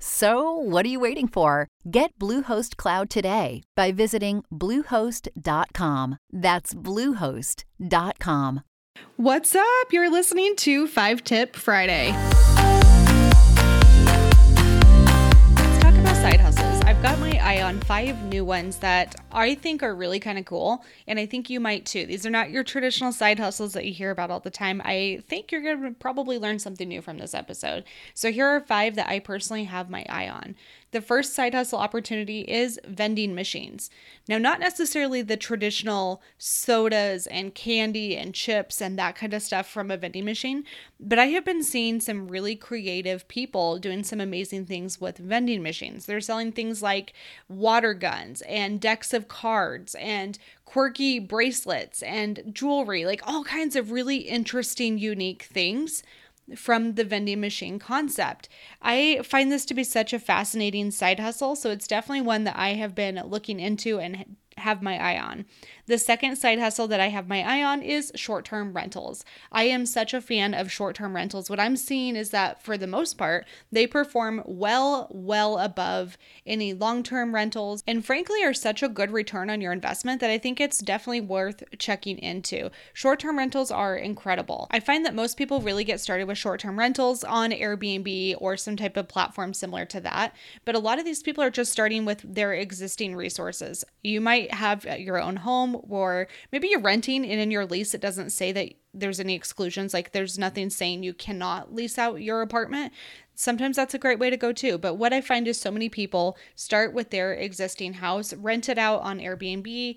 So, what are you waiting for? Get Bluehost Cloud today by visiting Bluehost.com. That's Bluehost.com. What's up? You're listening to 5 Tip Friday. I've got my eye on five new ones that I think are really kind of cool, and I think you might too. These are not your traditional side hustles that you hear about all the time. I think you're going to probably learn something new from this episode. So, here are five that I personally have my eye on. The first side hustle opportunity is vending machines. Now, not necessarily the traditional sodas and candy and chips and that kind of stuff from a vending machine, but I have been seeing some really creative people doing some amazing things with vending machines. They're selling things like water guns and decks of cards and quirky bracelets and jewelry, like all kinds of really interesting, unique things from the vending machine concept. I find this to be such a fascinating side hustle, so it's definitely one that I have been looking into and have my eye on. The second side hustle that I have my eye on is short term rentals. I am such a fan of short term rentals. What I'm seeing is that for the most part, they perform well, well above any long term rentals, and frankly, are such a good return on your investment that I think it's definitely worth checking into. Short term rentals are incredible. I find that most people really get started with short term rentals on Airbnb or some type of platform similar to that, but a lot of these people are just starting with their existing resources. You might have your own home or maybe you're renting and in your lease it doesn't say that there's any exclusions like there's nothing saying you cannot lease out your apartment. Sometimes that's a great way to go too. But what i find is so many people start with their existing house rent it out on airbnb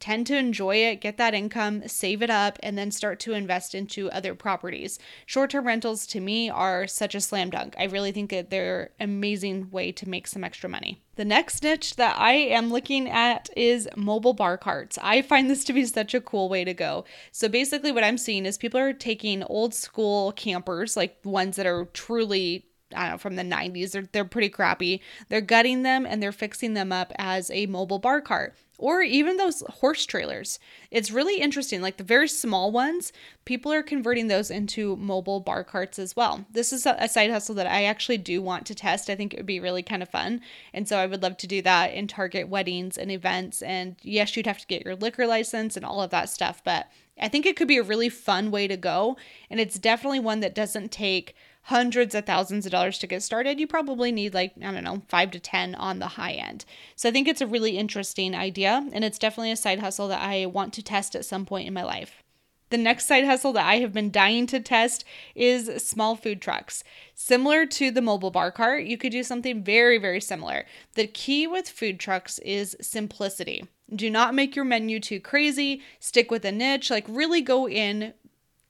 tend to enjoy it, get that income, save it up, and then start to invest into other properties. Short term rentals to me are such a slam dunk. I really think that they're an amazing way to make some extra money. The next niche that I am looking at is mobile bar carts. I find this to be such a cool way to go. So basically, what I'm seeing is people are taking old school campers, like ones that are truly I don't know, from the 90s. They're, they're pretty crappy. They're gutting them and they're fixing them up as a mobile bar cart or even those horse trailers. It's really interesting. Like the very small ones, people are converting those into mobile bar carts as well. This is a, side hustle that I actually do want to test. I think it would be really kind of fun. And so I would love to do that in Target weddings and events. And yes, you'd have to get your liquor license and all of that stuff. But I think it could be a really fun way to go. And it's definitely one that doesn't take hundreds of thousands of dollars to get started, you probably need like, I don't know, five to 10 on the high end. So I think it's a really interesting idea, and it's definitely a side hustle that I want to test at some point in my life. The next side hustle that I have been dying to test is small food trucks. Similar to the mobile bar cart, you could do something very, very similar. The key with food trucks is simplicity. Do not make your menu too crazy, stick with a niche, like really go in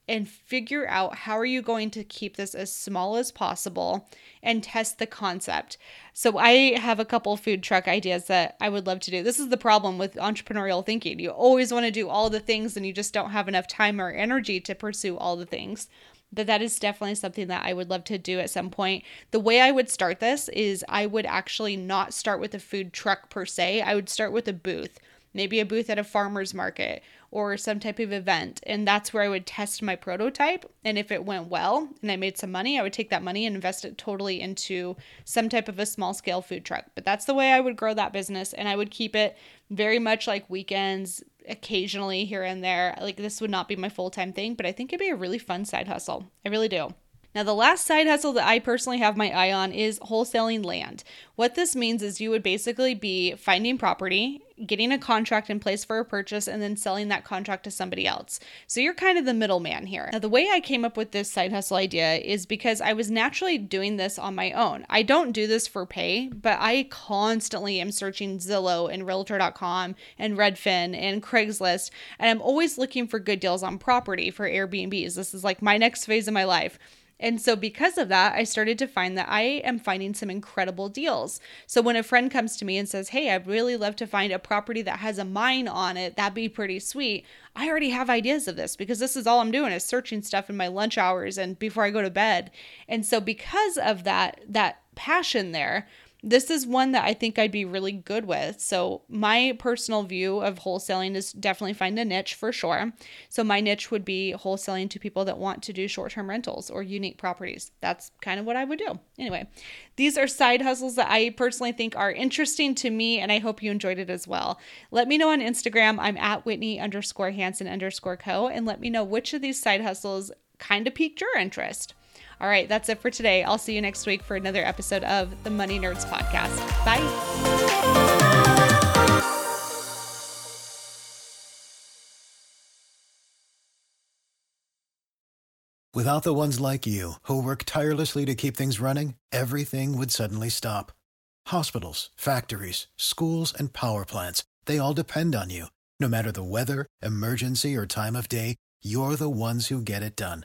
and figure out how are you going to keep this as small as possible and test the concept. So I have a couple food truck ideas that I would love to do. This is the problem with entrepreneurial thinking. You always want to do all the things and you just don't have enough time or energy to pursue all the things. But that is definitely something that I would love to do at some point. The way I would start this is I would actually not start with a food truck per se. I would start with a booth maybe a booth at a farmer's market or some type of event. And that's where I would test my prototype. And if it went well and I made some money, I would take that money and invest it totally into some type of a small scale food truck. But that's the way I would grow that business. And I would keep it very much like weekends, occasionally here and there. Like this would not be my full time thing, but I think it'd be a really fun side hustle. I really do. Now, the last side hustle that I personally have my eye on is wholesaling land. What this means is you would basically be finding property, getting a contract in place for a purchase, and then selling that contract to somebody else. So you're kind of the middleman here. Now, the way I came up with this side hustle idea is because I was naturally doing this on my own. I don't do this for pay, but I constantly am searching Zillow and Realtor.com and Redfin and Craigslist, and I'm always looking for good deals on property for Airbnbs. This is like my next phase of my life. And so, because of that, I started to find that I am finding some incredible deals. So, when a friend comes to me and says, Hey, I'd really love to find a property that has a mine on it, that'd be pretty sweet. I already have ideas of this because this is all I'm doing is searching stuff in my lunch hours and before I go to bed. And so, because of that, that passion there, this is one that I think I'd be really good with. So, my personal view of wholesaling is definitely find a niche for sure. So, my niche would be wholesaling to people that want to do short term rentals or unique properties. That's kind of what I would do. Anyway, these are side hustles that I personally think are interesting to me, and I hope you enjoyed it as well. Let me know on Instagram. I'm at Whitney underscore Hansen underscore co, and let me know which of these side hustles kind of piqued your interest. All right, that's it for today. I'll see you next week for another episode of the Money Nerds Podcast. Bye. Without the ones like you, who work tirelessly to keep things running, everything would suddenly stop. Hospitals, factories, schools, and power plants, they all depend on you. No matter the weather, emergency, or time of day, you're the ones who get it done.